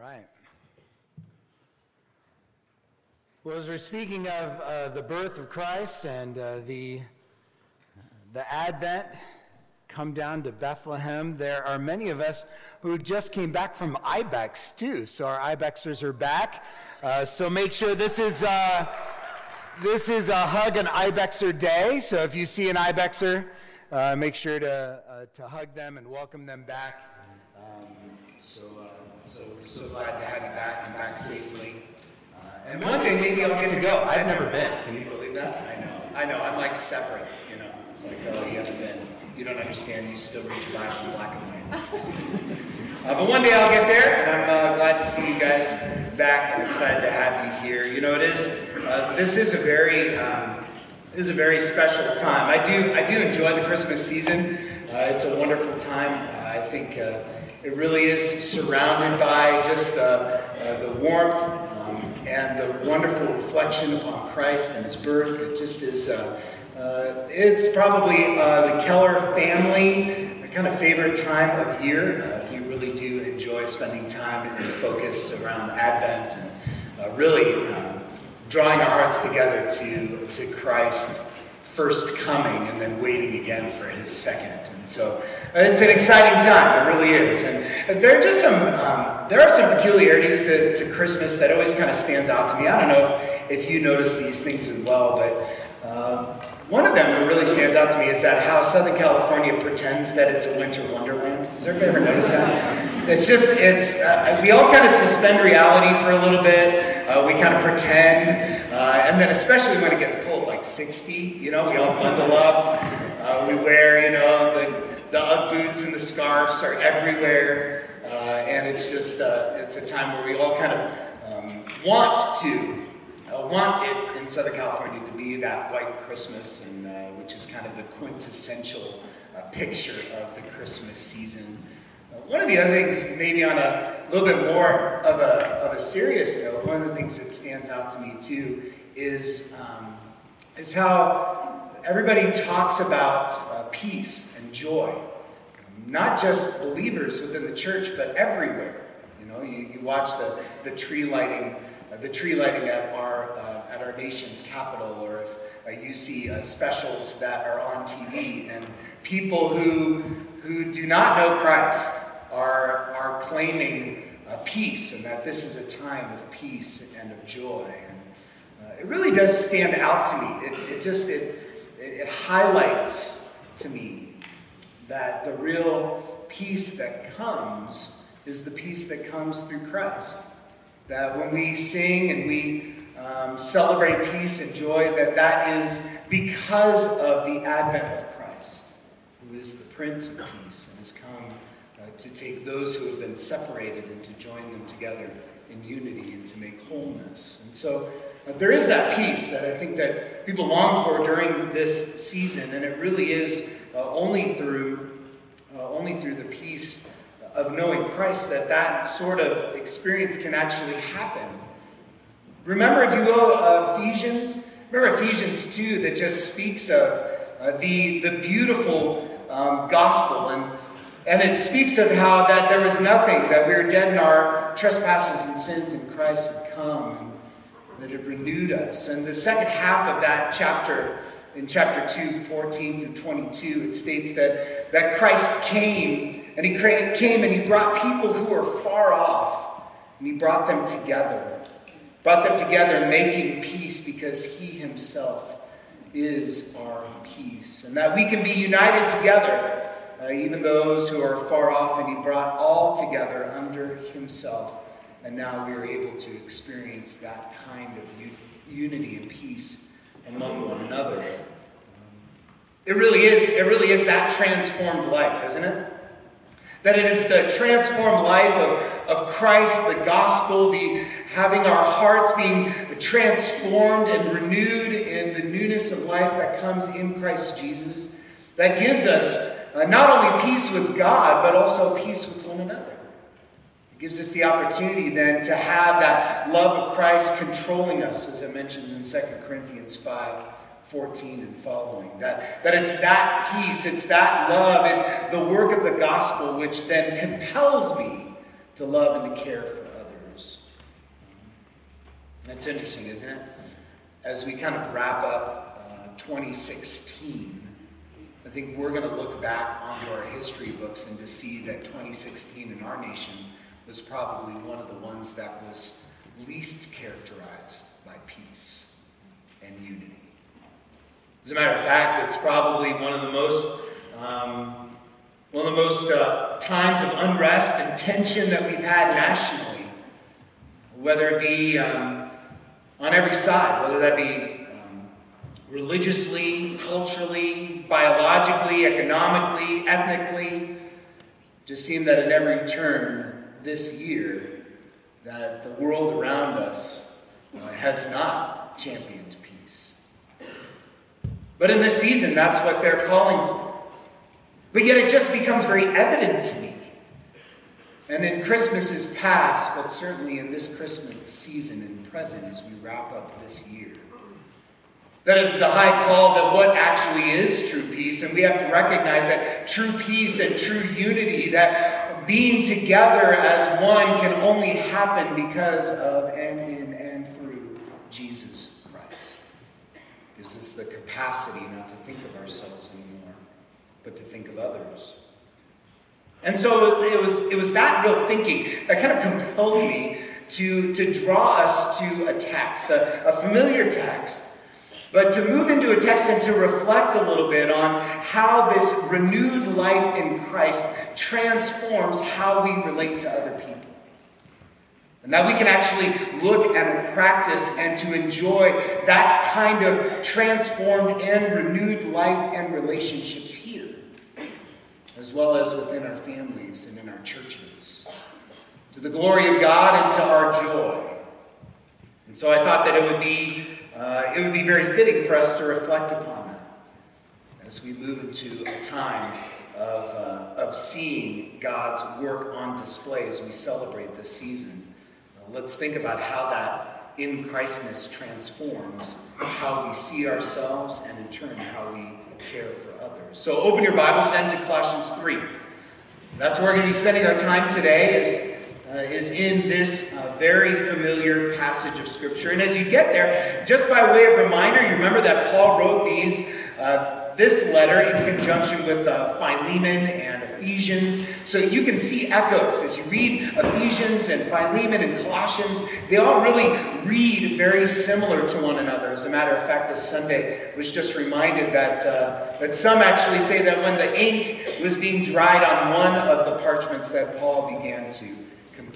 right. Well, as we're speaking of uh, the birth of Christ and uh, the, the Advent, come down to Bethlehem, there are many of us who just came back from IBEX too. So our IBEXers are back. Uh, so make sure this is, uh, this is a hug an IBEXer day. So if you see an IBEXer, uh, make sure to, uh, to hug them and welcome them back. Um, so, so we're so glad to have you back and back safely. Uh, and one day maybe I'll get to go. I've never been. Can you believe that? I know. I know. I'm like separate. You know. It's like, oh, you haven't been. You don't understand. You still read your Bible in black and white. uh, but one day I'll get there, and I'm uh, glad to see you guys back and excited to have you here. You know, it is. Uh, this is a very. Um, is a very special time. I do. I do enjoy the Christmas season. Uh, it's a wonderful time. I think. It really is surrounded by just the, uh, the warmth um, and the wonderful reflection upon Christ and his birth. It just is, uh, uh, it's probably uh, the Keller family kind of favorite time of year. Uh, we really do enjoy spending time and focus around Advent and uh, really um, drawing our hearts together to, to Christ first coming and then waiting again for his second. And so it's an exciting time, it really is. And there are just some, um, there are some peculiarities to, to, Christmas that always kind of stands out to me. I don't know if, if you notice these things as well, but um, one of them that really stands out to me is that how Southern California pretends that it's a winter wonderland. Has everybody ever noticed that? It's just, it's, uh, we all kind of suspend reality for a little bit. Uh, we kind of pretend. Uh, and then especially when it gets cold, like 60, you know, we all bundle up. Uh, we wear, you know, the the Ugg boots and the scarves are everywhere. Uh, and it's just, uh, it's a time where we all kind of um, want to, uh, want it in Southern California to be that white Christmas, and uh, which is kind of the quintessential uh, picture of the Christmas season. Uh, one of the other things, maybe on a little bit more of a, of a serious note, one of the things that stands out to me too is, um, is how everybody talks about peace joy. Not just believers within the church, but everywhere. You know, you, you watch the, the tree lighting, uh, the tree lighting at our uh, at our nation's capital, or if uh, you see uh, specials that are on TV, and people who who do not know Christ are are claiming uh, peace, and that this is a time of peace and of joy. And uh, it really does stand out to me. It, it just it, it, it highlights to me that the real peace that comes is the peace that comes through Christ. That when we sing and we um, celebrate peace and joy, that that is because of the advent of Christ, who is the Prince of Peace and has come uh, to take those who have been separated and to join them together in unity and to make wholeness. And so uh, there is that peace that I think that people long for during this season, and it really is uh, only through uh, only through the peace of knowing Christ that that sort of experience can actually happen. Remember, if you uh, Ephesians, remember Ephesians 2 that just speaks of uh, the, the beautiful um, gospel and and it speaks of how that there was nothing, that we were dead in our trespasses and sins, and Christ had come, and that it renewed us. And the second half of that chapter in chapter 2, 14 through 22, it states that, that Christ came, and he came and he brought people who were far off, and he brought them together. Brought them together, making peace because he himself is our peace. And that we can be united together, uh, even those who are far off, and he brought all together under himself. And now we are able to experience that kind of unity and peace among one another. It really is, it really is that transformed life, isn't it? That it is the transformed life of, of Christ, the gospel, the having our hearts being transformed and renewed in the newness of life that comes in Christ Jesus, that gives us uh, not only peace with God, but also peace with one another. Gives us the opportunity then to have that love of Christ controlling us, as it mentions in 2 Corinthians 5 14 and following. That, that it's that peace, it's that love, it's the work of the gospel which then compels me to love and to care for others. That's interesting, isn't it? As we kind of wrap up uh, 2016, I think we're going to look back onto our history books and to see that 2016 in our nation was probably one of the ones that was least characterized by peace and unity. As a matter of fact, it's probably one of the most um, one of the most uh, times of unrest and tension that we've had nationally, whether it be um, on every side, whether that be um, religiously, culturally, biologically, economically, ethnically. Just seemed that at every turn this year, that the world around us uh, has not championed peace. But in this season, that's what they're calling for. But yet it just becomes very evident to me. And in Christmases past, but certainly in this Christmas season and present as we wrap up this year, that it's the high call that what actually is true peace, and we have to recognize that true peace and true unity, that being together as one can only happen because of and in and through Jesus Christ. Gives us the capacity not to think of ourselves anymore but to think of others. And so it was, it was that real thinking that kind of compelled me to, to draw us to a text, a, a familiar text, but to move into a text and to reflect a little bit on how this renewed life in Christ transforms how we relate to other people. And that we can actually look and practice and to enjoy that kind of transformed and renewed life and relationships here, as well as within our families and in our churches, to the glory of God and to our joy. And so I thought that it would be, uh, it would be very fitting for us to reflect upon that as we move into a time of, uh, of seeing God's work on display as we celebrate this season. Uh, let's think about how that in Christness transforms how we see ourselves and in turn how we care for others. So open your Bibles then to Colossians 3. That's where we're going to be spending our time today is, uh, is in this uh, very familiar passage of Scripture. And as you get there, just by way of reminder, you remember that Paul wrote these, uh, this letter in conjunction with uh, Philemon and Ephesians. So you can see echoes as you read Ephesians and Philemon and Colossians. They all really read very similar to one another. As a matter of fact, this Sunday was just reminded that, uh, that some actually say that when the ink was being dried on one of the parchments that Paul began to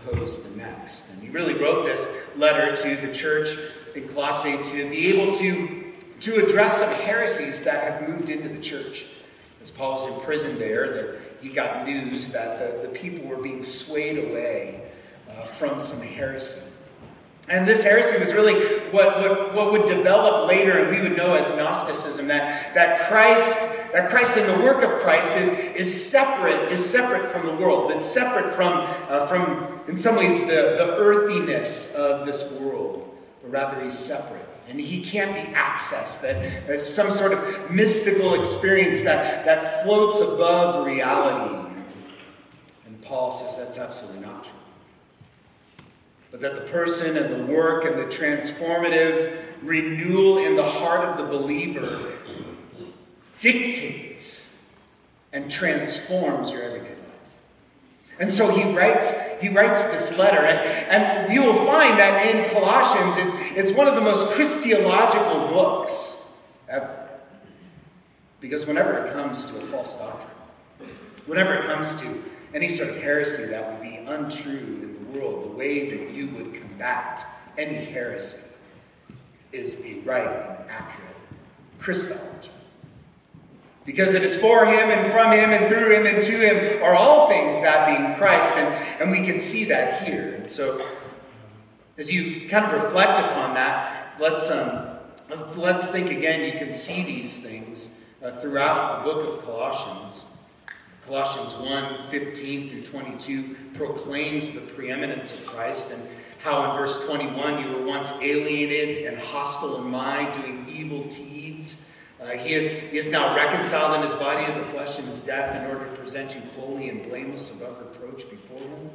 the next. And he really wrote this letter to the church in Colossae to be able to, to address some heresies that have moved into the church. As Paul was in prison there, that he got news that the, the people were being swayed away uh, from some heresy. And this heresy was really what, what, what would develop later and we would know as Gnosticism, that, that Christ, that Christ and the work of Christ is, is separate, is separate from the world. It's separate from, uh, from in some ways, the, the earthiness of this world, but rather he's separate and he can't be accessed. That there's some sort of mystical experience that, that floats above reality. And Paul says that's absolutely not true. But that the person and the work and the transformative renewal in the heart of the believer dictates and transforms your everyday life. And so he writes, he writes this letter, and, and you will find that in Colossians, it's, it's one of the most Christological books ever. Because whenever it comes to a false doctrine, whenever it comes to any sort of heresy that would be untrue world, the way that you would combat any heresy is a right and accurate Christology. Because it is for him and from him and through him and to him are all things, that being Christ. And, and we can see that here. And so, as you kind of reflect upon that, let's, um, let's, let's think again. You can see these things uh, throughout the book of Colossians. Colossians 1 15 through 22 proclaims the preeminence of Christ and how in verse 21 you were once alienated and hostile in mind, doing evil deeds uh, he, is, he is now reconciled in his body of the flesh in his death in order to present you holy and blameless above reproach before him.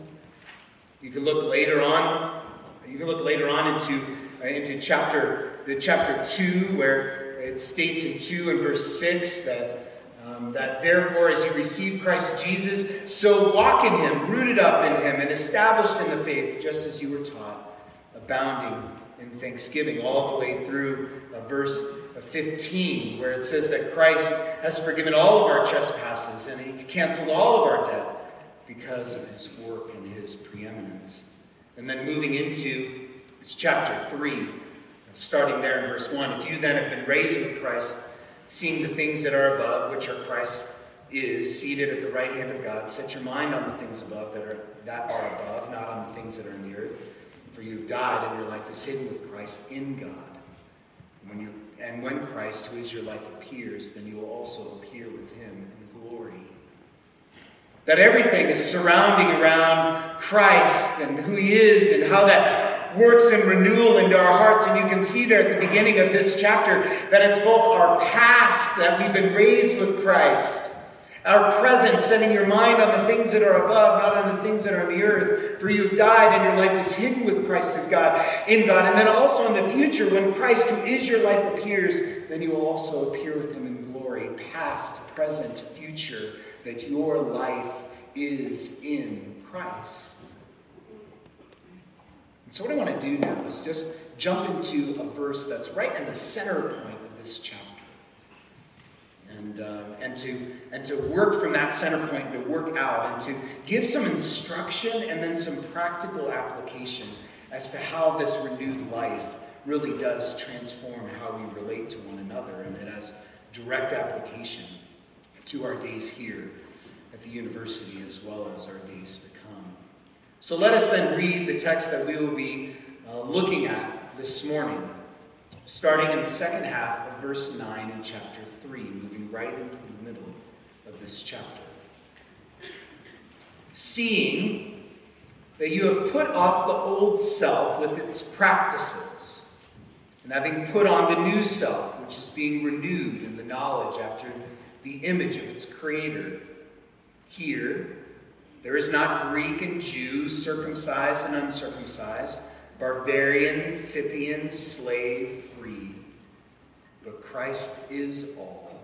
You can look later on, you can look later on into, uh, into chapter, the chapter 2, where it states in 2 and verse 6 that um, that therefore, as you receive Christ Jesus, so walk in him, rooted up in him, and established in the faith, just as you were taught, abounding in thanksgiving, all the way through uh, verse 15, where it says that Christ has forgiven all of our trespasses and he canceled all of our debt because of his work and his preeminence. And then moving into it's chapter 3, starting there in verse 1. If you then have been raised with Christ, seeing the things that are above, which are Christ is, seated at the right hand of God, set your mind on the things above that are, that are above, not on the things that are in the earth. For you've died, and your life is hidden with Christ in God. When you, and when Christ, who is your life, appears, then you will also appear with him in glory. That everything is surrounding around Christ and who he is and how that works in renewal into our hearts. And you can see there at the beginning of this chapter that it's both our past, that we've been raised with Christ, our present, setting your mind on the things that are above, not on the things that are on the earth. For you've died, and your life is hidden with Christ as God, in God. And then also in the future, when Christ, who is your life, appears, then you will also appear with him in glory, past, present, future, that your life is in Christ. So, what I want to do now is just jump into a verse that's right in the center point of this chapter. And, uh, and, to, and to work from that center point, to work out, and to give some instruction and then some practical application as to how this renewed life really does transform how we relate to one another. And it has direct application to our days here at the university as well as our days so let us then read the text that we will be uh, looking at this morning, starting in the second half of verse 9 in chapter 3, moving right into the middle of this chapter. Seeing that you have put off the old self with its practices, and having put on the new self, which is being renewed in the knowledge after the image of its creator. Here, there is not Greek and Jew, circumcised and uncircumcised, barbarian, Scythian, slave, free. But Christ is all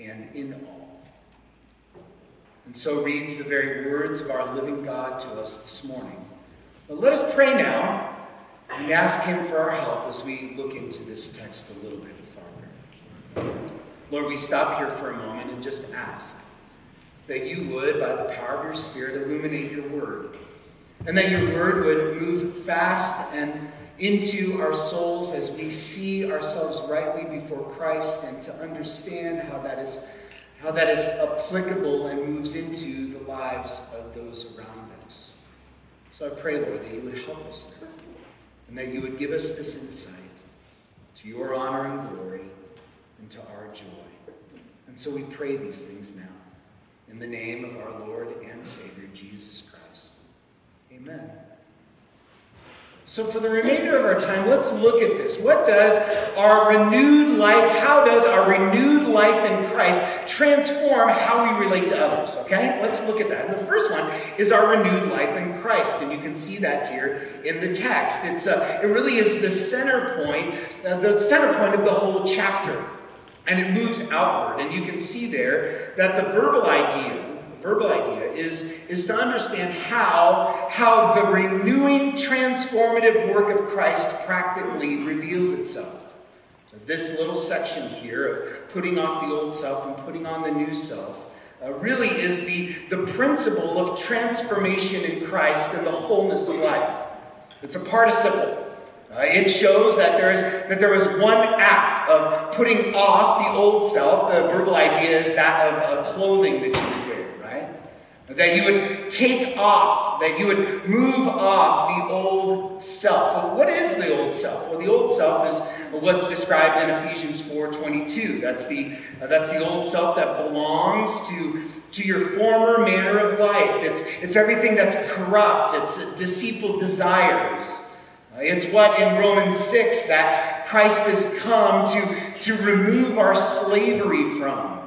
and in all. And so reads the very words of our living God to us this morning. But let us pray now and ask Him for our help as we look into this text a little bit farther. Lord, we stop here for a moment and just ask that you would, by the power of your Spirit, illuminate your word. And that your word would move fast and into our souls as we see ourselves rightly before Christ and to understand how that is, how that is applicable and moves into the lives of those around us. So I pray, Lord, that you would help us there and that you would give us this insight to your honor and glory and to our joy. And so we pray these things now. In the name of our Lord and Savior, Jesus Christ. Amen. So, for the remainder of our time, let's look at this. What does our renewed life, how does our renewed life in Christ transform how we relate to others? Okay? Let's look at that. And the first one is our renewed life in Christ. And you can see that here in the text. It's, uh, it really is the center point, uh, the center point of the whole chapter and it moves outward. And you can see there that the verbal idea, the verbal idea is, is to understand how, how the renewing, transformative work of Christ practically reveals itself. This little section here of putting off the old self and putting on the new self uh, really is the, the principle of transformation in Christ and the wholeness of life. It's a participle. Uh, it shows that there, is, that there was one act of putting off the old self. The verbal idea is that of, of clothing that you would wear, right? That you would take off, that you would move off the old self. Well, what is the old self? Well, the old self is what's described in Ephesians 4.22. That's the, uh, that's the old self that belongs to to your former manner of life. It's, it's everything that's corrupt, it's deceitful desires, it's what in Romans 6 that Christ has come to, to remove our slavery from.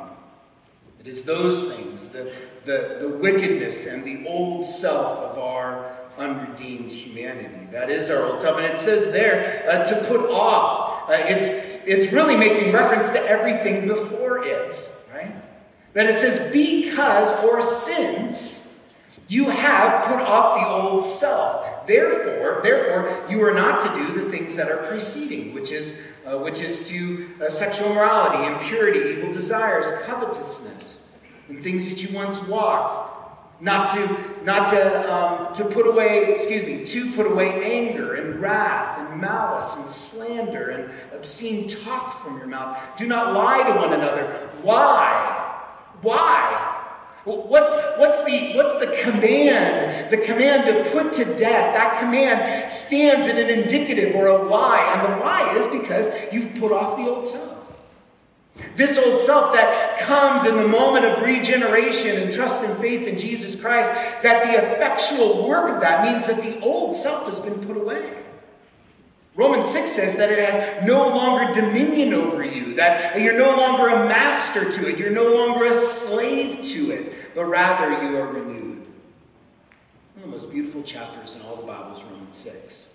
It is those things, the, the, the wickedness and the old self of our unredeemed humanity. That is our old self. And it says there uh, to put off. Uh, it's, it's really making reference to everything before it, right? That it says, because or since you have put off the old self. Therefore, therefore, you are not to do the things that are preceding, which is, uh, which is to uh, sexual morality, impurity, evil desires, covetousness, and things that you once walked not to, not to, um, to put away, excuse me, to put away anger and wrath and malice and slander and obscene talk from your mouth. Do not lie to one another. Why? Why? What's, what's, the, what's the command? The command to put to death. That command stands in an indicative or a why. And the why is because you've put off the old self. This old self that comes in the moment of regeneration and trust and faith in Jesus Christ, that the effectual work of that means that the old self has been put away. Romans 6 says that it has no longer dominion over you, that you're no longer a master to it, you're no longer a slave to it, but rather you are renewed. One of the most beautiful chapters in all the Bible is Romans 6.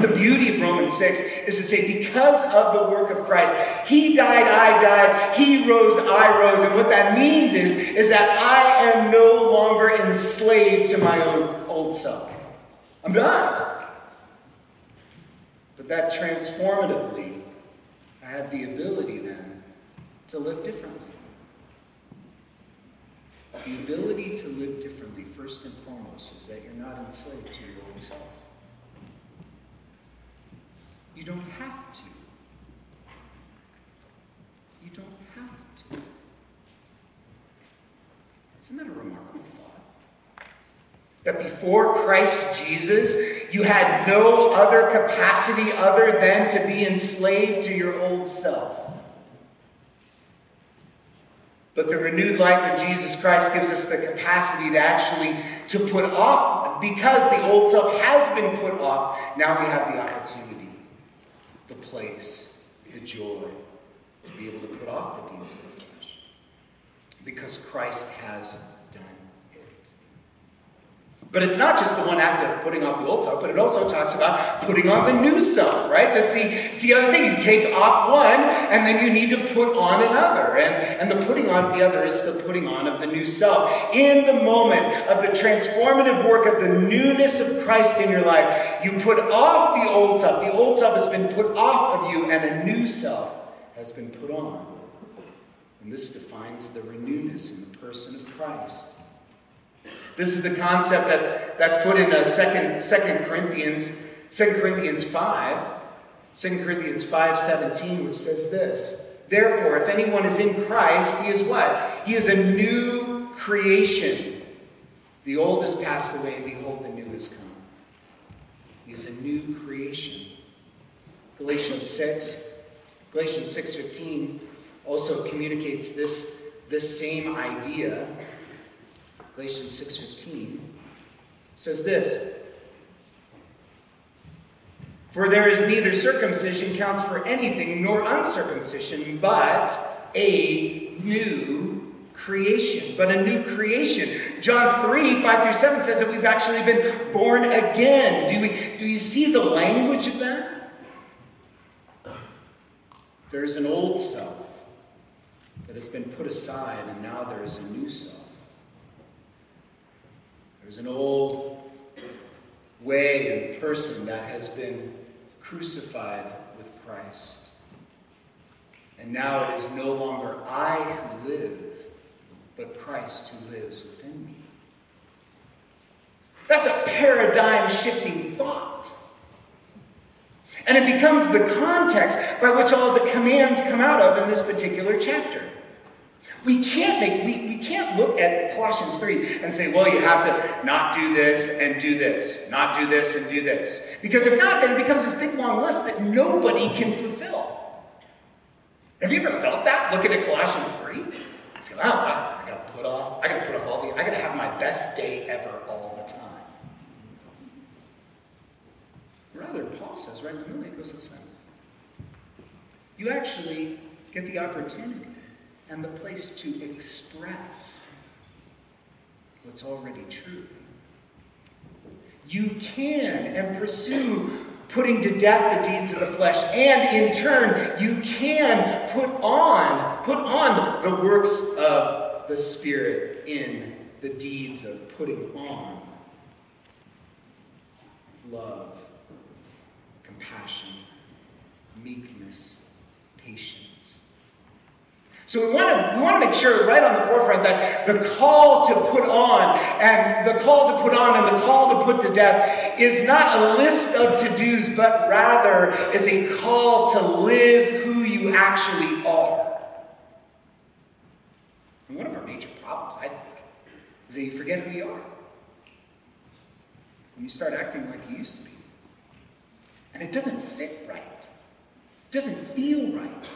The beauty of Romans 6 is to say, because of the work of Christ, He died, I died, He rose, I rose. And what that means is, is that I am no longer enslaved to my own old self. I'm not. But that transformatively, I have the ability then to live differently. The ability to live differently, first and foremost, is that you're not enslaved to your old self. You don't have to. You don't have to. Isn't that a remarkable thought? That before Christ Jesus, you had no other capacity other than to be enslaved to your old self. But the renewed life of Jesus Christ gives us the capacity to actually to put off because the old self has been put off. Now we have the opportunity the place, the joy to be able to put off the deeds of the flesh. Because Christ has but it's not just the one act of putting off the old self, but it also talks about putting on the new self, right? That's the, it's the other thing. You take off one, and then you need to put on another. And, and the putting on of the other is the putting on of the new self. In the moment of the transformative work of the newness of Christ in your life, you put off the old self. The old self has been put off of you, and a new self has been put on. And this defines the renewness in the person of Christ. This is the concept that's, that's put in uh, second, second Corinthians, 2 Corinthians 5, 2 Corinthians 5 17, which says this. Therefore, if anyone is in Christ, he is what? He is a new creation. The old has passed away, and behold, the new has come. He is a new creation. Galatians 6, Galatians 6.15 also communicates this, this same idea Galatians 6:15 says this For there is neither circumcision counts for anything nor uncircumcision but a new creation. But a new creation. John 3 5 through 7 says that we've actually been born again. Do we do you see the language of that? There's an old self that has been put aside and now there is a new self there's an old way and person that has been crucified with Christ. And now it is no longer I who live, but Christ who lives within me. That's a paradigm shifting thought. And it becomes the context by which all the commands come out of in this particular chapter. We can't make we, we can't look at Colossians 3 and say, well, you have to not do this and do this, not do this and do this. Because if not, then it becomes this big long list that nobody can fulfill. Have you ever felt that looking at Colossians 3? It's like, wow, I, I gotta put off, I gotta put off all the I gotta have my best day ever all the time. Rather, Paul says right in the middle, he goes, you actually get the opportunity and the place to express what's already true. You can and pursue putting to death the deeds of the flesh, and in turn, you can put on, put on the works of the Spirit in the deeds of putting on love, compassion, meekness, patience. So we want to we want to make sure right on the forefront that the call to put on and the call to put on and the call to put to death is not a list of to-dos, but rather is a call to live who you actually are. And one of our major problems, I think, is that you forget who you are. And you start acting like you used to be. And it doesn't fit right. It doesn't feel right.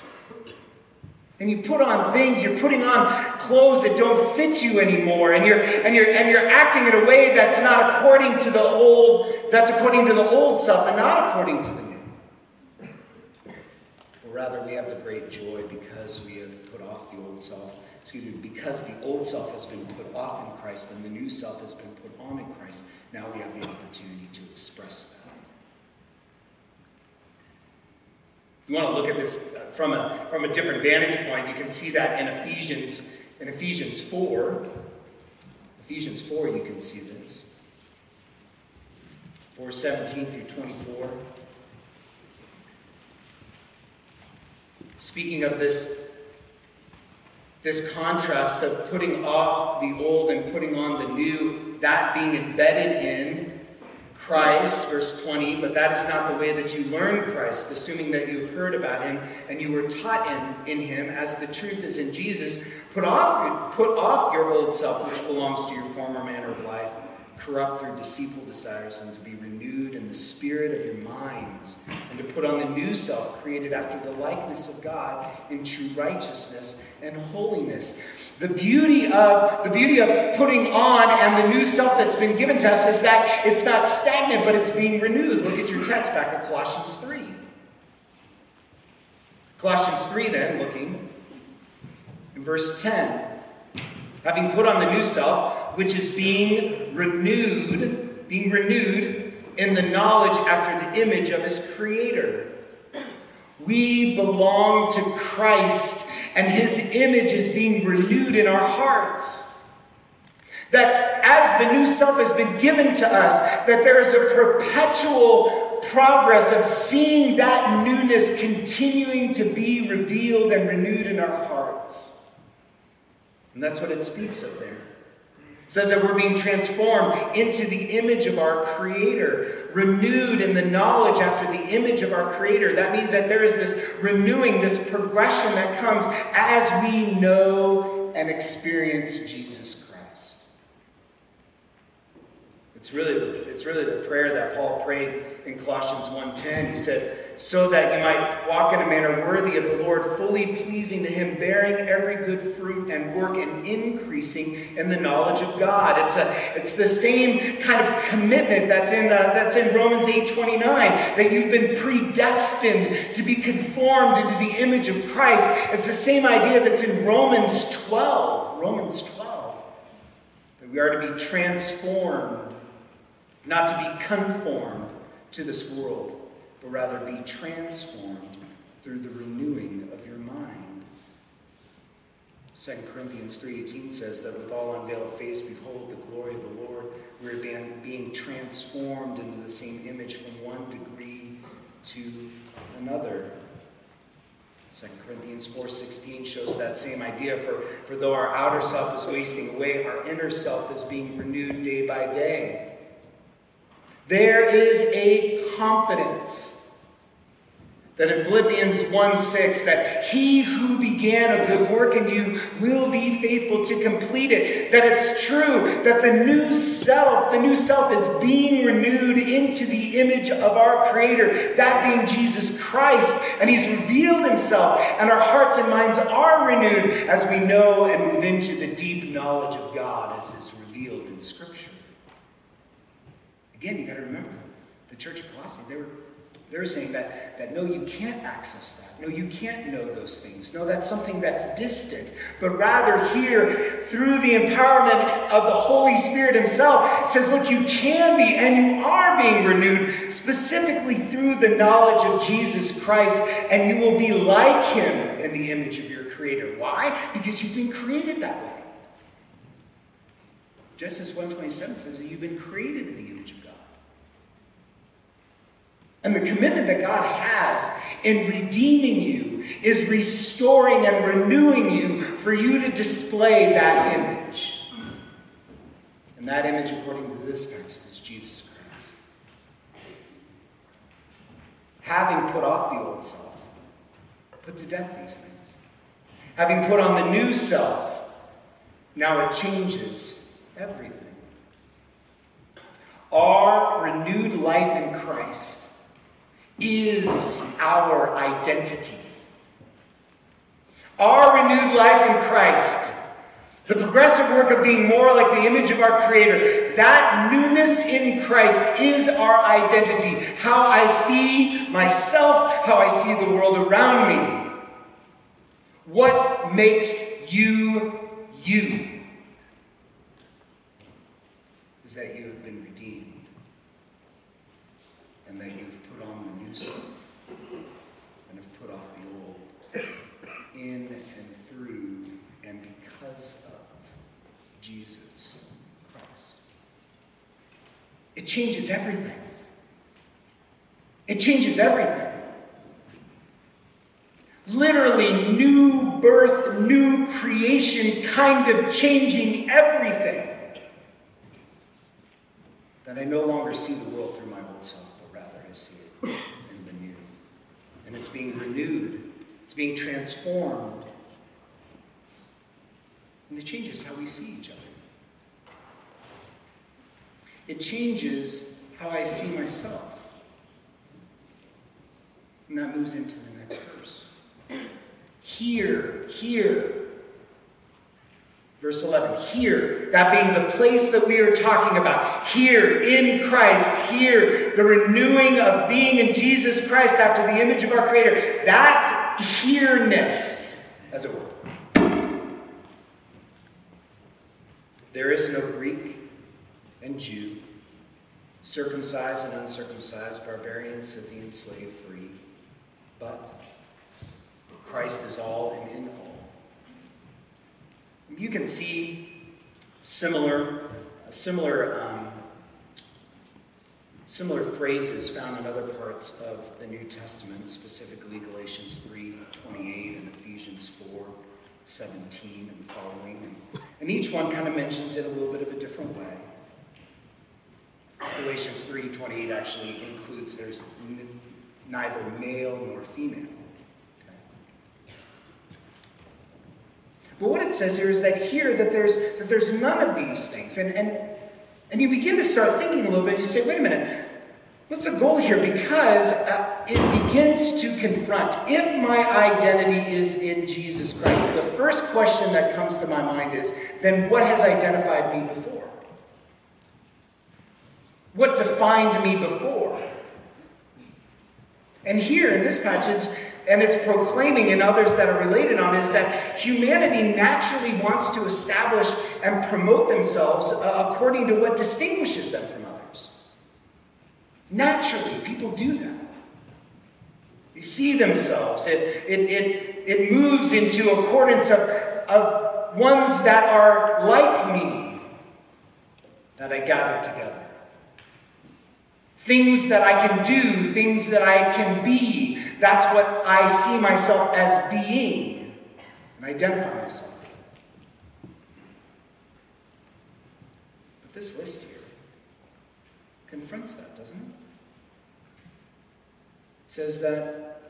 And you put on things, you're putting on clothes that don't fit you anymore, and you're and you're and you're acting in a way that's not according to the old, that's according to the old self and not according to the new. But rather we have the great joy because we have put off the old self. Excuse me, because the old self has been put off in Christ and the new self has been put on in Christ. Now we have the opportunity to express that. You want to look at this from a, from a different vantage point, you can see that in Ephesians, in Ephesians 4. Ephesians 4, you can see this. 4 17 through 24. Speaking of this, this contrast of putting off the old and putting on the new, that being embedded in Christ, verse 20, but that is not the way that you learn Christ, assuming that you've heard about him and you were taught in, in him as the truth is in Jesus. Put off, put off your old self, which belongs to your former manner of life, corrupt through deceitful desires, and to be renewed the spirit of your minds, and to put on the new self, created after the likeness of God in true righteousness and holiness. The beauty of the beauty of putting on and the new self that's been given to us is that it's not stagnant, but it's being renewed. Look at your text back at Colossians 3. Colossians 3, then, looking in verse 10. Having put on the new self, which is being renewed, being renewed in the knowledge after the image of his creator. We belong to Christ and his image is being renewed in our hearts. That as the new self has been given to us, that there is a perpetual progress of seeing that newness continuing to be revealed and renewed in our hearts. And that's what it speaks of there. Says that we're being transformed into the image of our Creator, renewed in the knowledge after the image of our Creator. That means that there is this renewing, this progression that comes as we know and experience Jesus Christ. It's really the, it's really the prayer that Paul prayed in Colossians 1:10. He said, so that you might walk in a manner worthy of the Lord, fully pleasing to Him, bearing every good fruit and work and increasing in the knowledge of God. It's, a, it's the same kind of commitment that's in, uh, that's in Romans 8 29, that you've been predestined to be conformed into the image of Christ. It's the same idea that's in Romans 12. Romans 12. That we are to be transformed, not to be conformed to this world but rather be transformed through the renewing of your mind. 2 Corinthians 3.18 says that with all unveiled face, behold the glory of the Lord. We're being, being transformed into the same image from one degree to another. 2 Corinthians 4.16 shows that same idea. For, for though our outer self is wasting away, our inner self is being renewed day by day. There is a confidence that in Philippians 1 6, that he who began a good work in you will be faithful to complete it. That it's true that the new self, the new self is being renewed into the image of our Creator, that being Jesus Christ. And he's revealed himself, and our hearts and minds are renewed as we know and move into the deep knowledge of God as is revealed in Scripture. Again, you got to remember the church of Colossae, they were They're saying that, that no, you can't access that. No, you can't know those things. No, that's something that's distant. But rather, here, through the empowerment of the Holy Spirit Himself, says, look, you can be and you are being renewed specifically through the knowledge of Jesus Christ, and you will be like Him in the image of your Creator. Why? Because you've been created that way. Genesis 127 says that you've been created in the image of God. And the commitment that God has in redeeming you is restoring and renewing you for you to display that image. And that image, according to this text, is Jesus Christ. Having put off the old self, put to death these things. Having put on the new self, now it changes everything. Our renewed life in Christ is our identity. Our renewed life in Christ, the progressive work of being more like the image of our Creator, that newness in Christ is our identity. How I see myself, how I see the world around me. What makes you you is that you have been redeemed and that you and have put off the old in and through and because of Jesus Christ. It changes everything. It changes everything. Literally, new birth, new creation, kind of changing everything. That I no longer see the world through my old self, but rather I see it and it's being renewed, it's being transformed. And it changes how we see each other. It changes how I see myself. And that moves into the next verse. Here, here, Verse 11, here, that being the place that we are talking about, here in Christ, here, the renewing of being in Jesus Christ after the image of our Creator, that here-ness, as it were. There is no Greek and Jew, circumcised and uncircumcised, barbarian, Scythian, slave, free, but Christ is all and in all. You can see similar, similar, um, similar phrases found in other parts of the New Testament, specifically Galatians 3 28 and Ephesians 4 17 and following. And, and each one kind of mentions it a little bit of a different way. Galatians 3 28 actually includes there's neither male nor female. But what it says here is that here that there's that there's none of these things. And and and you begin to start thinking a little bit, you say, wait a minute, what's the goal here? Because uh, it begins to confront if my identity is in Jesus Christ, the first question that comes to my mind is, then what has identified me before? What defined me before? And here in this passage, and it's proclaiming in others that are related on is that humanity naturally wants to establish and promote themselves uh, according to what distinguishes them from. Naturally, people do that. They see themselves. It, it, it, it moves into accordance of, of ones that are like me that I gather together. Things that I can do, things that I can be, that's what I see myself as being and identify myself. But this list here confronts that, doesn't it? It says that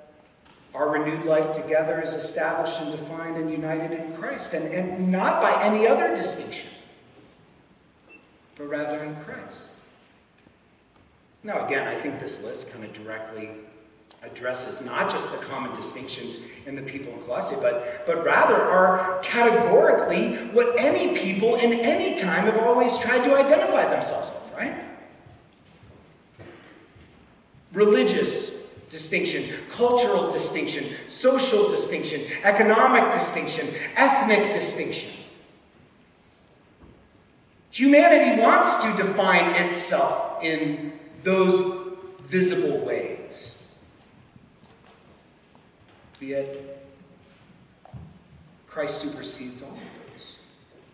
our renewed life together is established and defined and united in Christ, and, and not by any other distinction, but rather in Christ. Now, again, I think this list kind of directly addresses not just the common distinctions in the people in Colossae, but, but rather are categorically what any people in any time have always tried to identify themselves with, right? Religious distinction, cultural distinction, social distinction, economic distinction, ethnic distinction. Humanity wants to define itself in those visible ways. Yet, Christ supersedes all of those.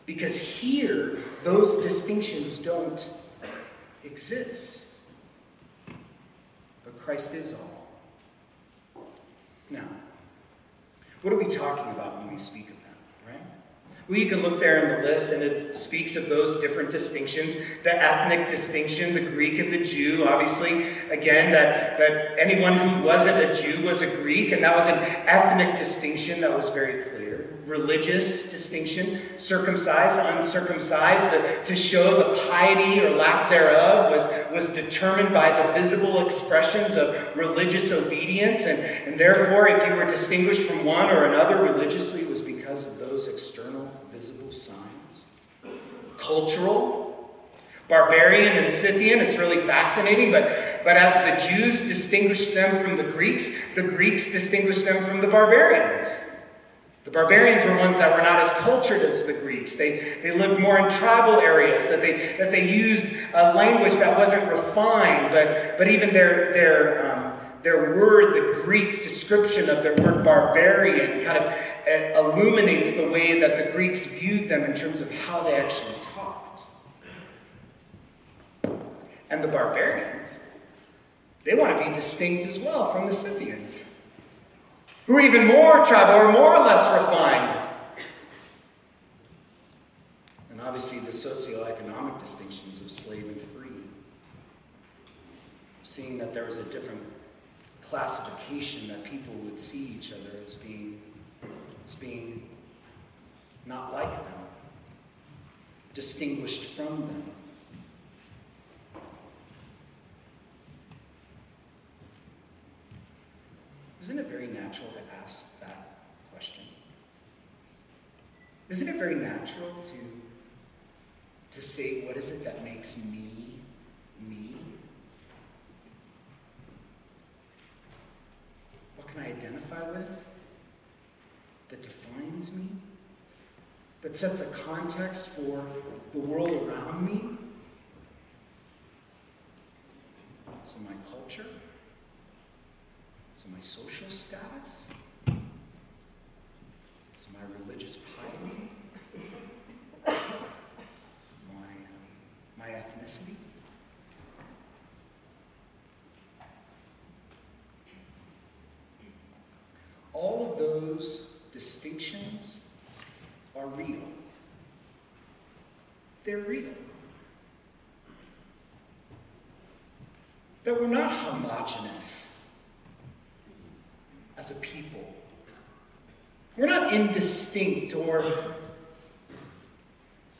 Because here, those distinctions don't exist. But Christ is all. Now, what are we talking about when we speak of them, right? Well, you can look there in the list, and it speaks of those different distinctions the ethnic distinction, the Greek and the Jew. Obviously, again, that, that anyone who wasn't a Jew was a Greek, and that was an ethnic distinction that was very clear religious distinction, circumcised, uncircumcised, the, to show the piety or lack thereof was, was determined by the visible expressions of religious obedience. And, and therefore, if you were distinguished from one or another religiously, it was because of those external visible signs. Cultural, barbarian and Scythian, it's really fascinating, but, but as the Jews distinguished them from the Greeks, the Greeks distinguished them from the barbarians. The barbarians were ones that were not as cultured as the Greeks. They, they lived more in tribal areas, that they, that they used a language that wasn't refined, but, but even their, their, um, their word, the Greek description of their word barbarian, kind of uh, illuminates the way that the Greeks viewed them in terms of how they actually talked. And the barbarians, they want to be distinct as well from the Scythians who are even more tribal or more or less refined. And obviously, the socioeconomic distinctions of slave and free. Seeing that there was a different classification that people would see each other as being, as being not like them, distinguished from them. Isn't it very natural to ask that question? Isn't it very natural to, to say, what is it that makes me me? What can I identify with that defines me? That sets a context for the world around me? So, my culture? So my social status? So my religious piety? my, um, my ethnicity? All of those distinctions are real. They're real. That we're not homogenous as a people. We're not indistinct or,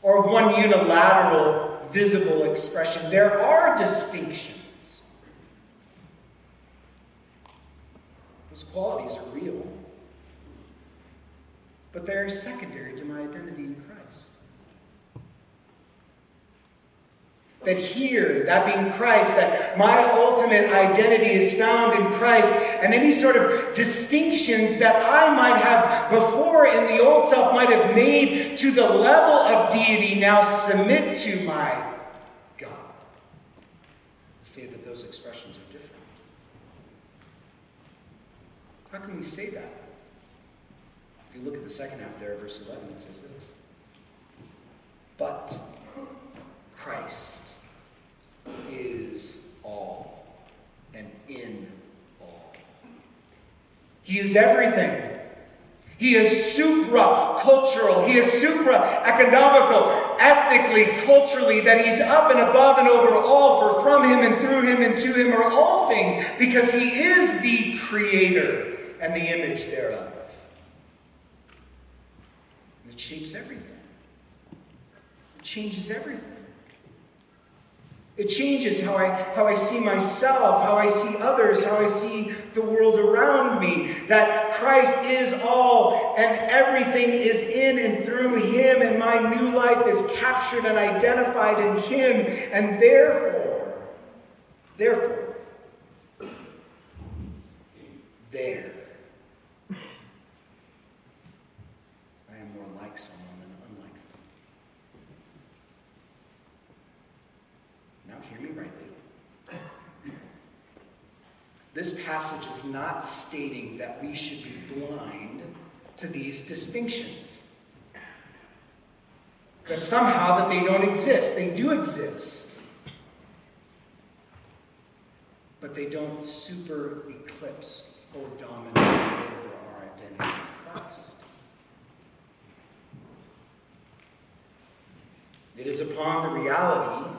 or one unilateral visible expression. There are distinctions. Those qualities are real, but they are secondary to my identity in Christ. That here, that being Christ, that my ultimate identity is found in Christ, and any sort of distinctions that I might have before in the old self might have made to the level of deity now submit to my God. Say that those expressions are different. How can we say that? If you look at the second half there, verse 11, it says this. But Christ is all and in all. He is everything. He is supra cultural. He is supra economical, ethnically, culturally, that he's up and above and over all, for from him and through him and to him are all things, because he is the creator and the image thereof. And it shapes everything, it changes everything. It changes how I, how I see myself, how I see others, how I see the world around me. That Christ is all and everything is in and through Him, and my new life is captured and identified in Him. And therefore, therefore, there, I am more like someone than unlike them. Now, hear me rightly. This passage is not stating that we should be blind to these distinctions. That somehow that they don't exist. They do exist. But they don't super eclipse or dominate over our identity in Christ. It is upon the reality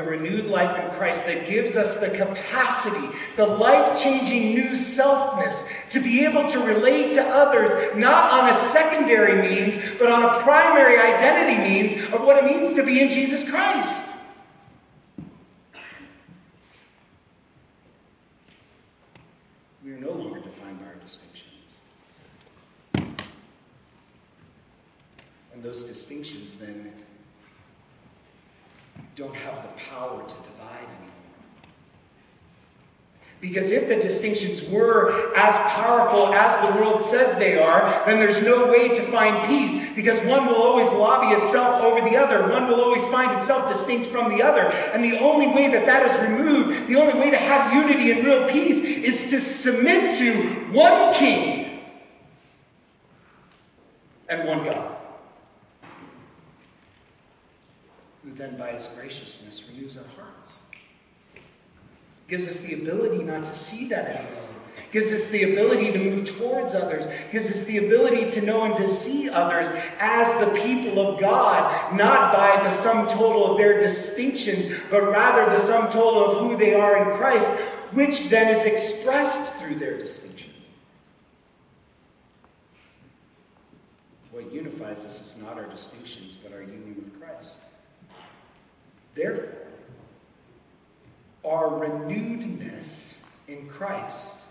the renewed life in Christ that gives us the capacity, the life changing new selfness to be able to relate to others, not on a secondary means, but on a primary identity means of what it means to be in Jesus Christ. We are no longer defined by our distinctions. And those distinctions then don't have the power to divide anymore. Because if the distinctions were as powerful as the world says they are, then there's no way to find peace because one will always lobby itself over the other. One will always find itself distinct from the other. And the only way that that is removed, the only way to have unity and real peace is to submit to one king and one God. who then by his graciousness renews our hearts. Gives us the ability not to see that anymore. Gives us the ability to move towards others. Gives us the ability to know and to see others as the people of God, not by the sum total of their distinctions, but rather the sum total of who they are in Christ, which then is expressed through their distinction. What unifies us is not our distinctions, but our union with Christ. Therefore, our renewedness in Christ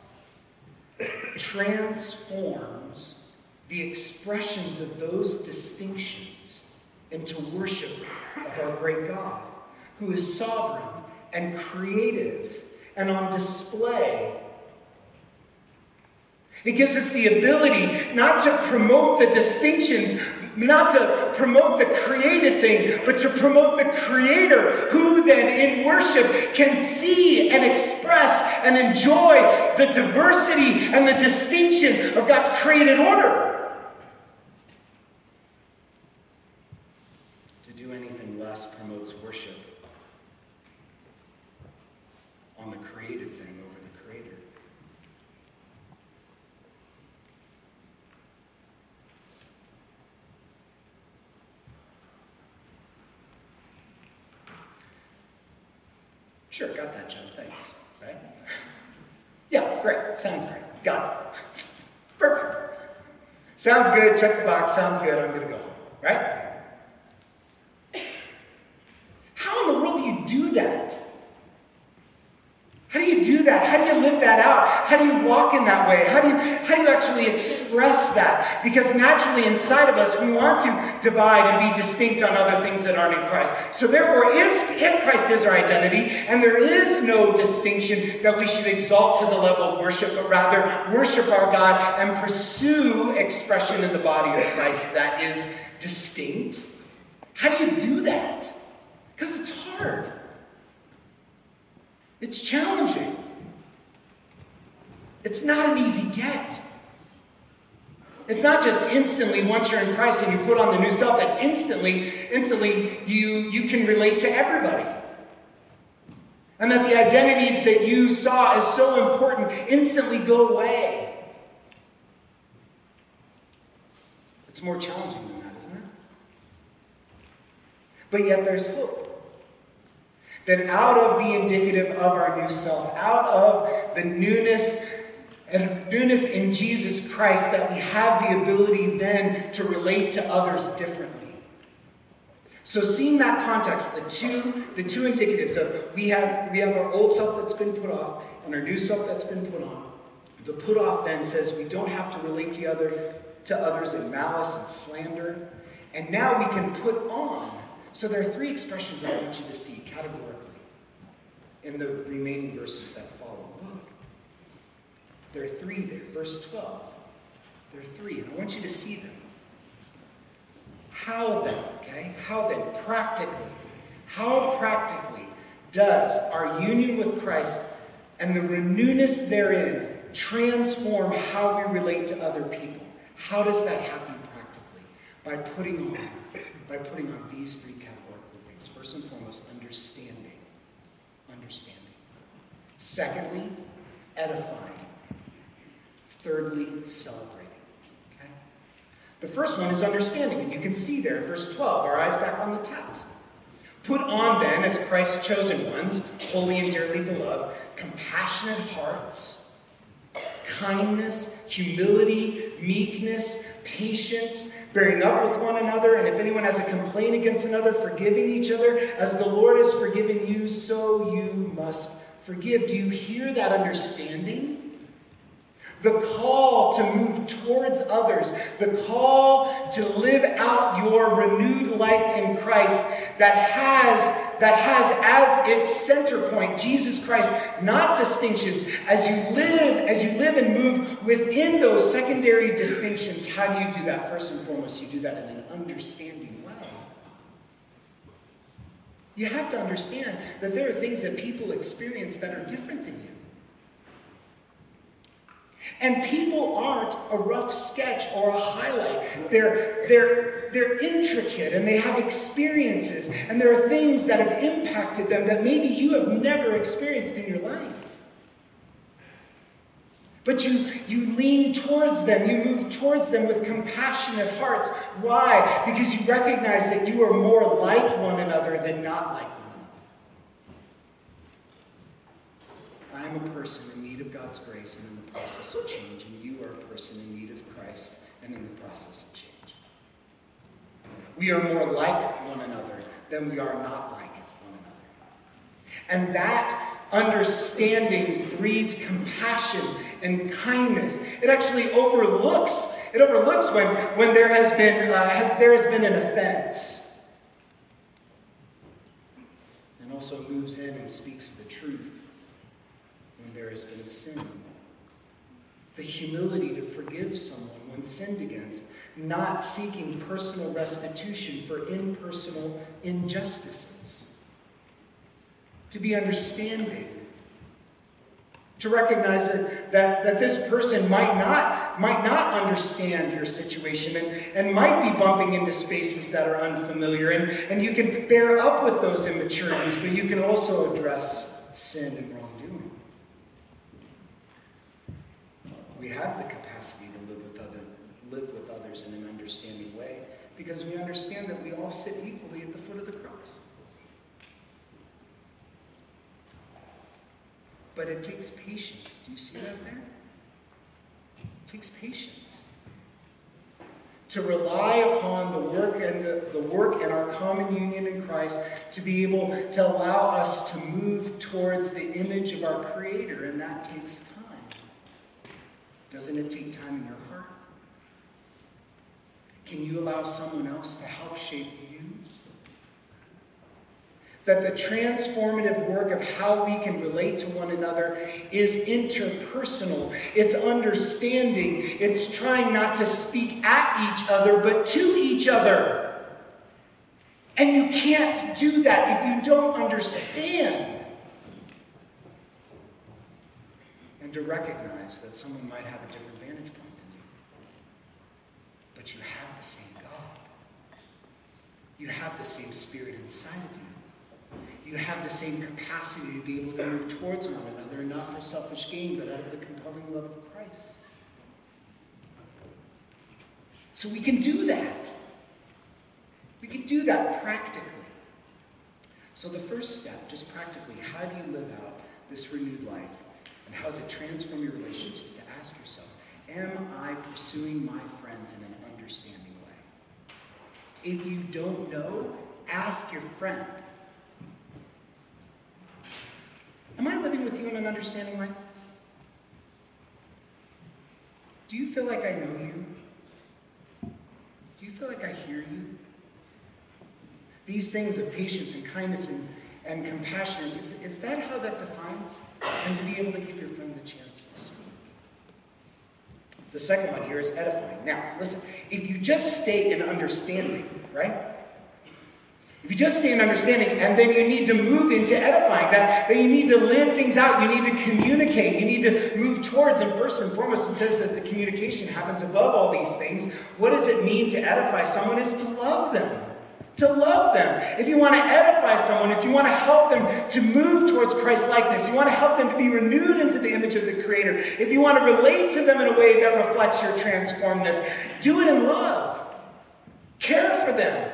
transforms the expressions of those distinctions into worship of our great God, who is sovereign and creative and on display. It gives us the ability not to promote the distinctions, not to promote the created thing, but to promote the creator, who then in worship can see and express and enjoy the diversity and the distinction of God's created order. To do anything less promotes worship on the created thing over the creator. Sure, got that, Joe. Thanks. Right? Yeah, great. Sounds great. Got it. Perfect. Sounds good. Check the box. Sounds good. I'm to go home. Right? How in the world do you do that? How do you do that? How do you live that out? How do you walk in that way? How do you, how do you actually express that? Because naturally inside of us, we want to divide and be distinct on other things that aren't in Christ. So therefore, if, if Christ is our identity, and there is no distinction that we should exalt to the level of worship, but rather worship our God and pursue expression in the body of Christ that is distinct, how do you do that? Because it's hard. It's challenging. It's not an easy get. It's not just instantly once you're in Christ and you put on the new self that instantly, instantly you, you can relate to everybody. And that the identities that you saw as so important instantly go away. It's more challenging than that, isn't it? But yet there's hope. That out of the indicative of our new self, out of the newness and newness in Jesus Christ, that we have the ability then to relate to others differently. So seeing that context, the two, the two indicatives of we have we have our old self that's been put off and our new self that's been put on. The put off then says we don't have to relate to other to others in malice and slander. And now we can put on. So there are three expressions I want you to see categorically in the remaining verses that follow. There are three there. Verse 12. There are three, and I want you to see them. How then, okay? How then, practically, how practically does our union with Christ and the renewness therein transform how we relate to other people? How does that happen practically? By putting on, by putting on these three categorical things. First and foremost, understanding. Understanding. Secondly, edifying. Thirdly, celebrating. Okay? The first one is understanding, and you can see there in verse 12, our eyes back on the text. Put on then, as Christ's chosen ones, holy and dearly beloved, compassionate hearts, kindness, humility, meekness, patience, bearing up with one another, and if anyone has a complaint against another, forgiving each other. As the Lord has forgiven you, so you must forgive. Do you hear that understanding? The call to move towards others, the call to live out your renewed life in Christ that has, that has as its center point Jesus Christ, not distinctions. As you live, as you live and move within those secondary distinctions, how do you do that? First and foremost, you do that in an understanding. You have to understand that there are things that people experience that are different than you. And people aren't a rough sketch or a highlight. They're, they're, they're intricate and they have experiences and there are things that have impacted them that maybe you have never experienced in your life. But you, you lean towards them, you move towards them with compassionate hearts. Why? Because you recognize that you are more like one another than not like one another. I am a person in need of God's grace and in the process of change, and you are a person in need of Christ and in the process of change. We are more like one another than we are not like one another. And that understanding breeds compassion and kindness. It actually overlooks, it overlooks when, when there has been uh, there has been an offense. And also moves in and speaks the truth when there has been sin. The humility to forgive someone when sinned against, not seeking personal restitution for impersonal injustices. To be understanding. To recognize that, that, that this person might not, might not understand your situation and, and might be bumping into spaces that are unfamiliar. And, and you can bear up with those immaturities, but you can also address sin and wrongdoing we have the capacity to live with, other, live with others in an understanding way because we understand that we all sit equally at the foot of the cross. But it takes patience. Do you see that there? It takes patience. To rely upon the work and the, the work and our common union in Christ to be able to allow us to move towards the image of our Creator, and that takes time. Doesn't it take time in your heart? Can you allow someone else to help shape you? That the transformative work of how we can relate to one another is interpersonal. It's understanding. It's trying not to speak at each other, but to each other. And you can't do that if you don't understand. and to recognize that someone might have a different vantage point than you. But you have the same God. You have the same spirit inside of you. You have the same capacity to be able to move towards one another, not for selfish gain, but out of the compelling love of Christ. So we can do that. We can do that practically. So the first step, just practically, how do you live out this renewed life? And how does it transform your relationships is to ask yourself, am I pursuing my friends in an understanding way? If you don't know, ask your friend. Am I living with you in an understanding way? Do you feel like I know you? Do you feel like I hear you? These things of patience and kindness and and compassion. Is, is that how that defines? And to be able to give your friend the chance to speak. The second one here is edifying. Now, listen, if you just stay in understanding, right? If you just stay in understanding and then you need to move into edifying, that, that you need to live things out, you need to communicate, you need to move towards, and first and foremost, it says that the communication happens above all these things. What does it mean to edify someone? Is to love them to love them. If you want to edify someone, if you want to help them to move towards Christ likeness, you want to help them to be renewed into the image of the Creator, if you want to relate to them in a way that reflects your transformedness, do it in love. Care for them.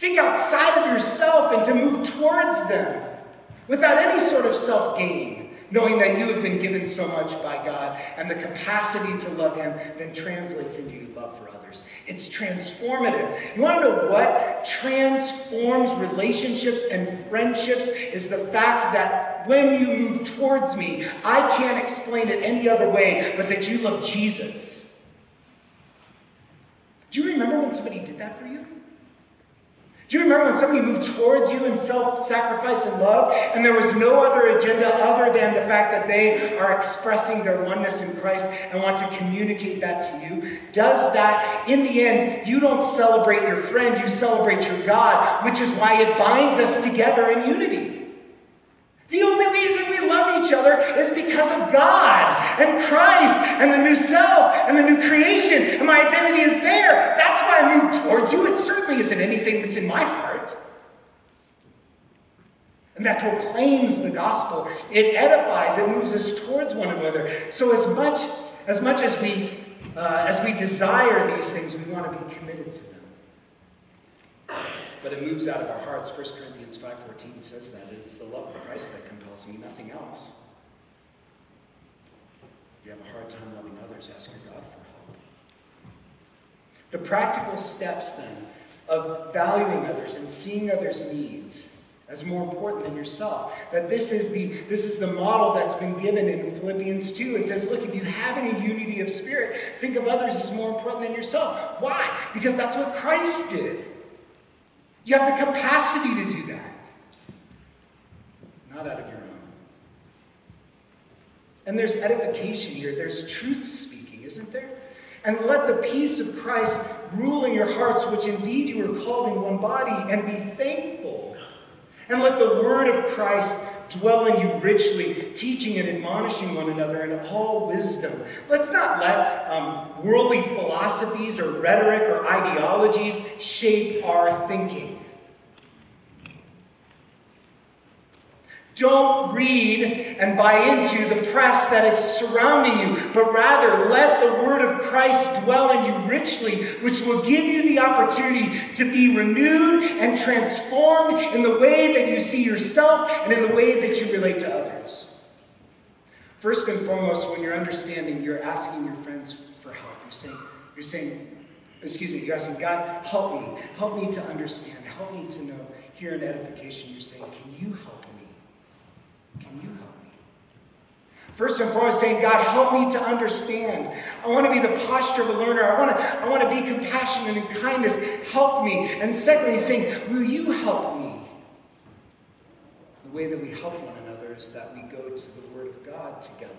Think outside of yourself and to move towards them without any sort of self gain, knowing that you have been given so much by God and the capacity to love Him then translates into your love for others. It's transformative. You want to know what transforms relationships and friendships is the fact that when you move towards me, I can't explain it any other way but that you love Jesus. Do you remember when somebody did that for you? Do you remember when somebody moved towards you in self sacrifice and love, and there was no other agenda other than the fact that they are expressing their oneness in Christ and want to communicate that to you? Does that, in the end, you don't celebrate your friend, you celebrate your God, which is why it binds us together in unity. The only reason we love each other is because of God and Christ and the new self and the new creation, and my identity is there. That's why I move towards you. It certainly isn't anything that's in my heart. And that proclaims the gospel. It edifies, it moves us towards one another. So as much as much as we uh, as we desire these things, we want to be committed to them. But it moves out of our hearts. 1 Corinthians 5.14 says that. It's the love of Christ that compels me, nothing else. If you have a hard time loving others, ask your God for help. The practical steps, then, of valuing others and seeing others' needs as more important than yourself. That this is the this is the model that's been given in Philippians 2. It says, look, if you have any unity of spirit, think of others as more important than yourself. Why? Because that's what Christ did. You have the capacity to do that. Not out of your own. And there's edification here. There's truth speaking, isn't there? And let the peace of Christ rule in your hearts, which indeed you are called in one body, and be thankful. And let the word of Christ dwell in you richly, teaching and admonishing one another in all wisdom. Let's not let um, worldly philosophies or rhetoric or ideologies shape our thinking. Don't read and buy into the press that is surrounding you, but rather let the word of Christ dwell in you richly, which will give you the opportunity to be renewed and transformed in the way that you see yourself and in the way that you relate to others. First and foremost, when you're understanding, you're asking your friends for help. You're saying, you're saying, excuse me, you're asking, God, help me. Help me to understand. Help me to know. Here in edification, you're saying, Can you help can you help me? First and foremost, saying, God, help me to understand. I want to be the posture of a learner. I want to, I want to be compassionate and kindness. Help me. And secondly, saying, Will you help me? The way that we help one another is that we go to the Word of God together.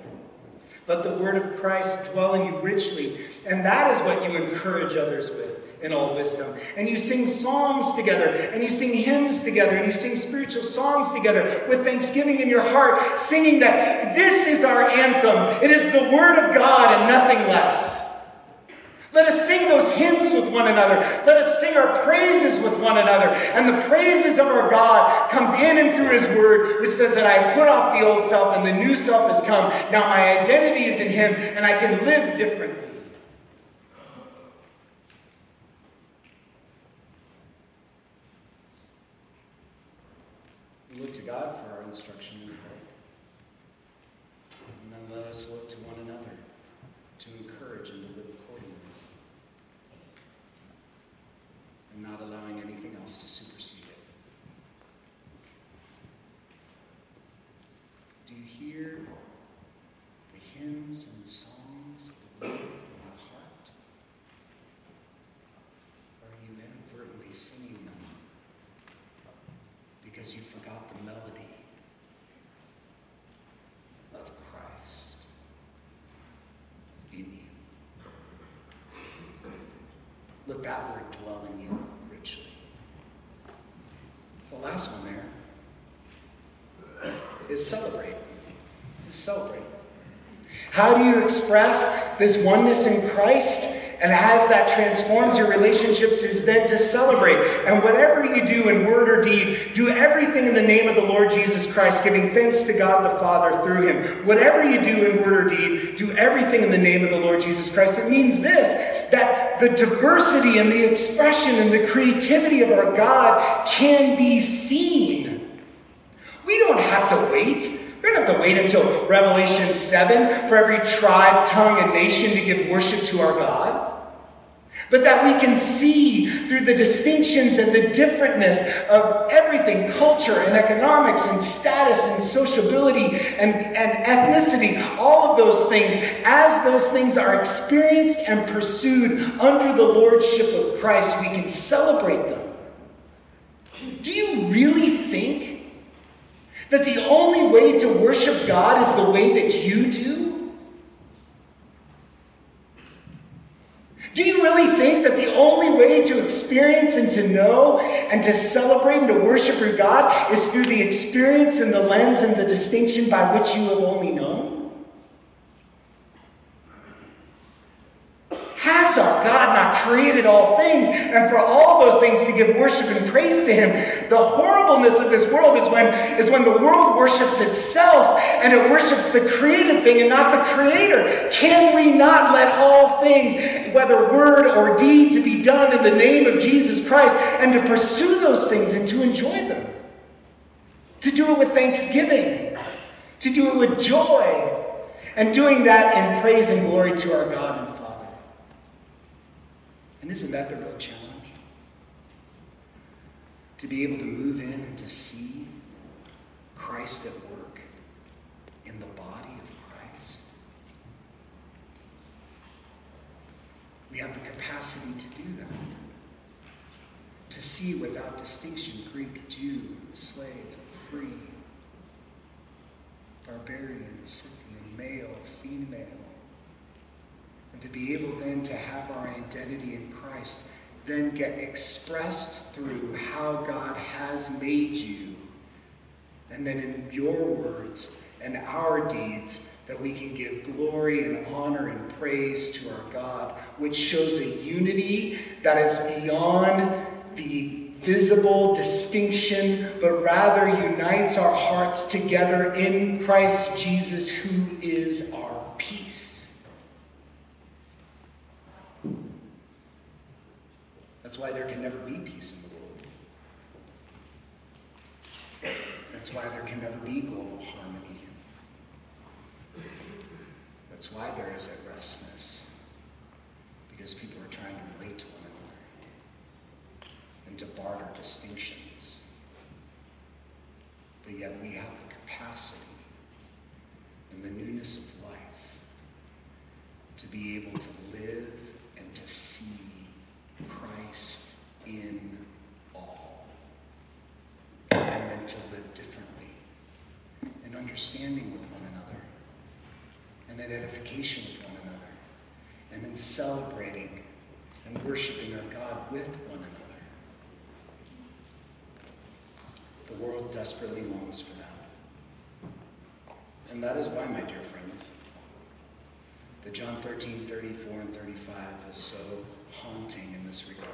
Let the Word of Christ dwell in you richly. And that is what you encourage others with in all wisdom. And you sing songs together, and you sing hymns together, and you sing spiritual songs together with thanksgiving in your heart, singing that this is our anthem. It is the Word of God and nothing less. Let us sing those hymns with one another. Let us sing our praises with one another. And the praises of our God comes in and through his word, which says that I put off the old self and the new self has come. Now my identity is in him and I can live differently. Look to God for our instruction and help. And then let us look to one another to encourage and to live accordingly. And not allowing anything else to supersede it. Do you hear the hymns and the songs of the Lord? because you forgot the melody of Christ in you. Let that word dwell in you richly. The last one there is celebrate. Is celebrate. How do you express this oneness in Christ? And as that transforms your relationships, is then to celebrate. And whatever you do in word or deed, do everything in the name of the Lord Jesus Christ, giving thanks to God the Father through him. Whatever you do in word or deed, do everything in the name of the Lord Jesus Christ. It means this that the diversity and the expression and the creativity of our God can be seen. We don't have to wait. We don't have to wait until Revelation 7 for every tribe, tongue, and nation to give worship to our God but that we can see through the distinctions and the differentness of everything culture and economics and status and sociability and, and ethnicity, all of those things, as those things are experienced and pursued under the lordship of Christ, we can celebrate them. Do you really think that the only way to worship God is the way that you do? Do you really think that the only way to experience and to know and to celebrate and to worship your God is through the experience and the lens and the distinction by which you have only known? Has our God not created all things and for all those things to give worship and praise to Him? The horribleness of this world is when, is when the world worships itself and it worships the created thing and not the Creator. Can we not let all things, whether word or deed, to be done in the name of Jesus Christ and to pursue those things and to enjoy them? To do it with thanksgiving, to do it with joy, and doing that in praise and glory to our God and isn't that the real challenge? To be able to move in and to see Christ at work in the body of Christ. We have the capacity to do that. To see without distinction Greek, Jew, slave, free, barbarian, Scythian, male, female, to be able then to have our identity in Christ then get expressed through how God has made you. And then in your words and our deeds, that we can give glory and honor and praise to our God, which shows a unity that is beyond the visible distinction, but rather unites our hearts together in Christ Jesus, who is our peace. That's why there can never be peace in the world. That's why there can never be global harmony. That's why there is that. Because people are trying to relate to one another and to barter distinctions. But yet we have the capacity and the newness of life to be able to live and to see Christ in all. And then to live differently in understanding with one another and in edification with one another and in celebrating and worshiping our God with one another. The world desperately longs for that. And that is why, my dear friends, that John 13, 34, and 35 is so haunting in this regard.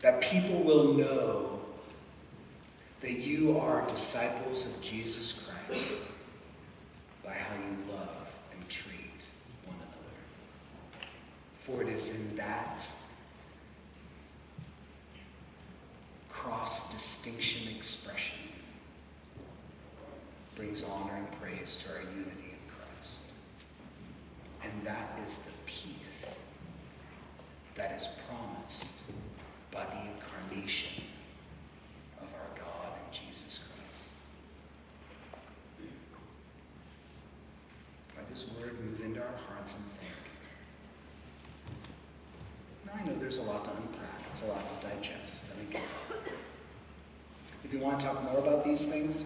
That people will know that you are disciples of Jesus Christ by how you love and treat one another. For it is in that cross distinction expression brings honor and praise to our unity in Christ. And that is the peace that is promised by the incarnation of our God and Jesus Christ. Let His word move into our hearts and think. Now I know there's a lot to unpack. It's a lot to digest. I mean, if you want to talk more about these things,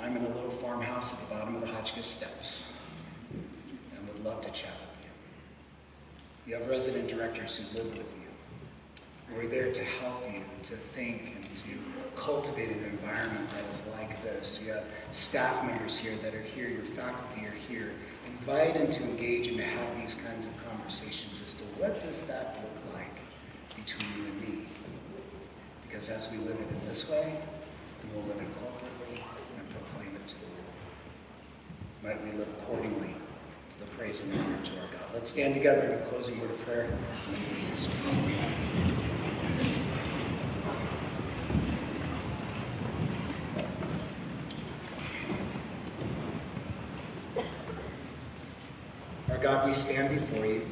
I'm in a little farmhouse at the bottom of the Hotchkiss Steps and would love to chat you. Have resident directors who live with you. We're there to help you to think and to cultivate an environment that is like this. You have staff members here that are here, your faculty are here. Invite and to engage and to have these kinds of conversations as to what does that look like between you and me. Because as we live it in this way, we'll live it corporately and proclaim it to the world. Might we live accordingly praise and honor to our God. Let's stand together in a closing word of prayer. Our God, we stand before you.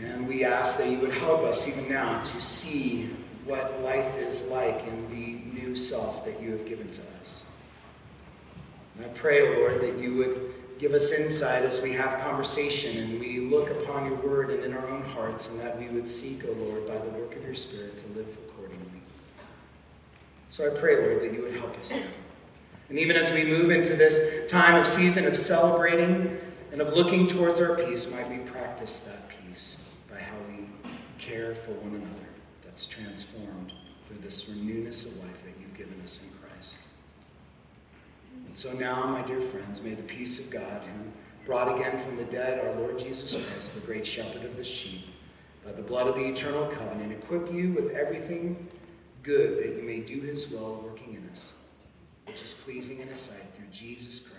And we ask that you would help us even now to see what life is like in the new self that you have given to us. And I pray, Lord, that you would give us insight as we have conversation and we look upon your word and in our own hearts, and that we would seek, O Lord, by the work of your Spirit to live accordingly. So I pray, Lord, that you would help us now. And even as we move into this time of season of celebrating and of looking towards our peace, might we practice that peace by how we care for one another that's transformed through this newness of life that you've given us in Christ. And so now, my dear friends, may the peace of God, who brought again from the dead our Lord Jesus Christ, the great shepherd of the sheep, by the blood of the eternal covenant, equip you with everything good that you may do his will working in us, which is pleasing in his sight through Jesus Christ,